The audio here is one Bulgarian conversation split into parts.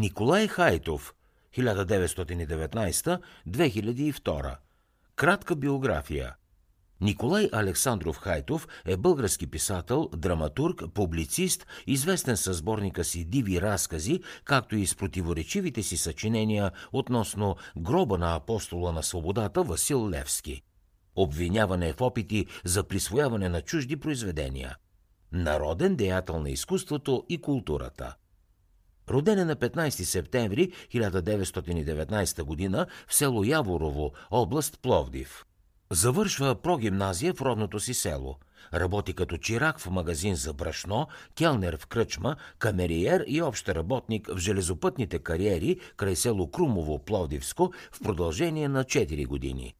Николай Хайтов 1919-2002 Кратка биография Николай Александров Хайтов е български писател, драматург, публицист, известен със сборника си диви разкази, както и с противоречивите си съчинения относно гроба на апостола на свободата Васил Левски. Обвиняване в опити за присвояване на чужди произведения. Народен деятел на изкуството и културата. Роден е на 15 септември 1919 г. в село Яворово, област Пловдив. Завършва прогимназия в родното си село. Работи като чирак в магазин за брашно, келнер в кръчма, камериер и общ работник в железопътните кариери край село Крумово, Пловдивско в продължение на 4 години.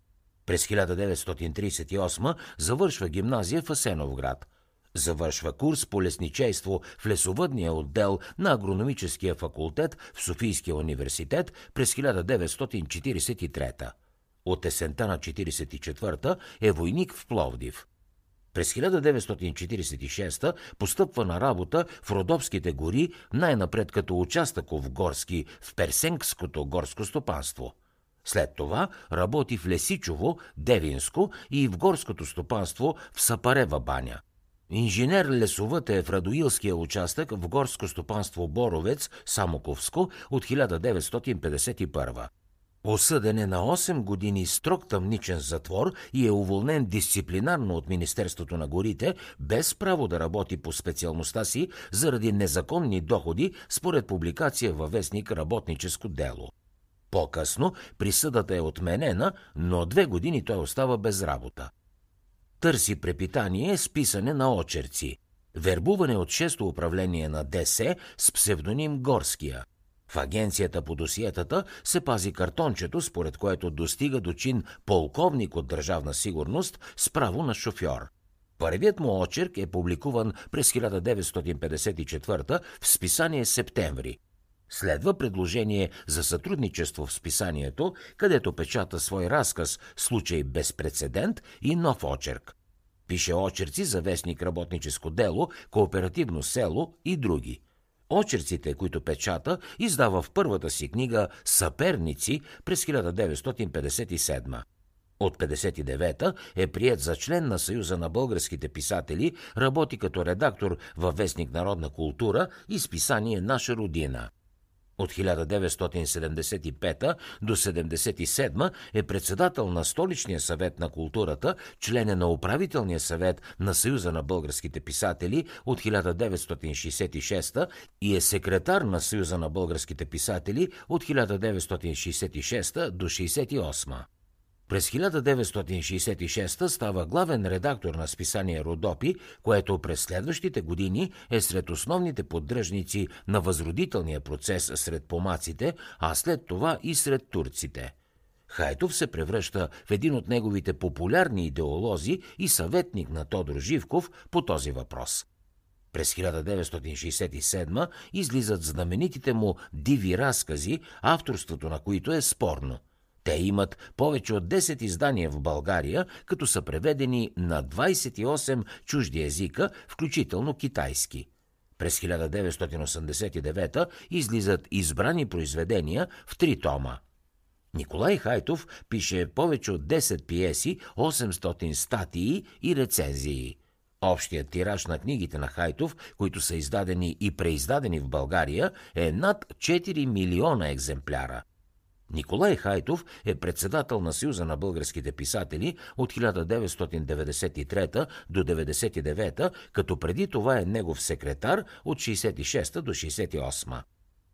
През 1938 завършва гимназия в Асеновград. Завършва курс по лесничейство в лесовъдния отдел на агрономическия факултет в Софийския университет през 1943 от есента на 44-та е войник в Пловдив. През 1946 постъпва на работа в Родопските гори, най-напред като участъков горски в Персенкското горско стопанство. След това работи в Лесичово, Девинско и в горското стопанство в Сапарева баня. Инженер лесовът е в Радоилския участък в горско стопанство Боровец, Самоковско от 1951. Осъден е на 8 години строг тъмничен затвор и е уволнен дисциплинарно от Министерството на горите, без право да работи по специалността си заради незаконни доходи, според публикация във вестник Работническо дело. По-късно присъдата е отменена, но две години той остава без работа. Търси препитание с писане на очерци. Вербуване от 6-то управление на ДС с псевдоним Горския – в агенцията по досиетата се пази картончето, според което достига до чин полковник от държавна сигурност с право на шофьор. Първият му очерк е публикуван през 1954 в списание Септември. Следва предложение за сътрудничество в списанието, където печата свой разказ «Случай без прецедент» и нов очерк. Пише очерци за вестник Работническо дело, Кооперативно село и други – Очерците, които печата, издава в първата си книга «Съперници» през 1957. От 59-та е прият за член на Съюза на българските писатели, работи като редактор във вестник Народна култура и списание Наша родина – от 1975 до 1977 е председател на Столичния съвет на културата, член е на управителния съвет на Съюза на българските писатели от 1966 и е секретар на Съюза на българските писатели от 1966 до 1968. През 1966 става главен редактор на списание Родопи, което през следващите години е сред основните поддръжници на възродителния процес сред помаците, а след това и сред турците. Хайтов се превръща в един от неговите популярни идеолози и съветник на Тодор Живков по този въпрос. През 1967 излизат знаменитите му диви разкази, авторството на които е спорно – те имат повече от 10 издания в България, като са преведени на 28 чужди езика, включително китайски. През 1989 излизат избрани произведения в три тома. Николай Хайтов пише повече от 10 пиеси, 800 статии и рецензии. Общият тираж на книгите на Хайтов, които са издадени и преиздадени в България, е над 4 милиона екземпляра. Николай Хайтов е председател на Съюза на българските писатели от 1993 до 1999, като преди това е негов секретар от 66 до 68.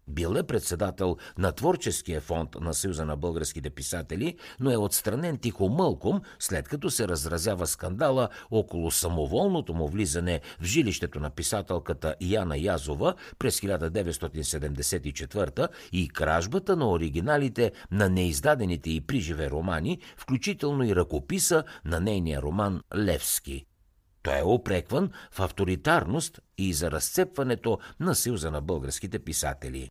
Бил е председател на Творческия фонд на Съюза на българските писатели, но е отстранен тихо мълком, след като се разразява скандала около самоволното му влизане в жилището на писателката Яна Язова през 1974 и кражбата на оригиналите на неиздадените и приживе романи, включително и ръкописа на нейния роман Левски. Той е опрекван в авторитарност и за разцепването на Съюза на българските писатели.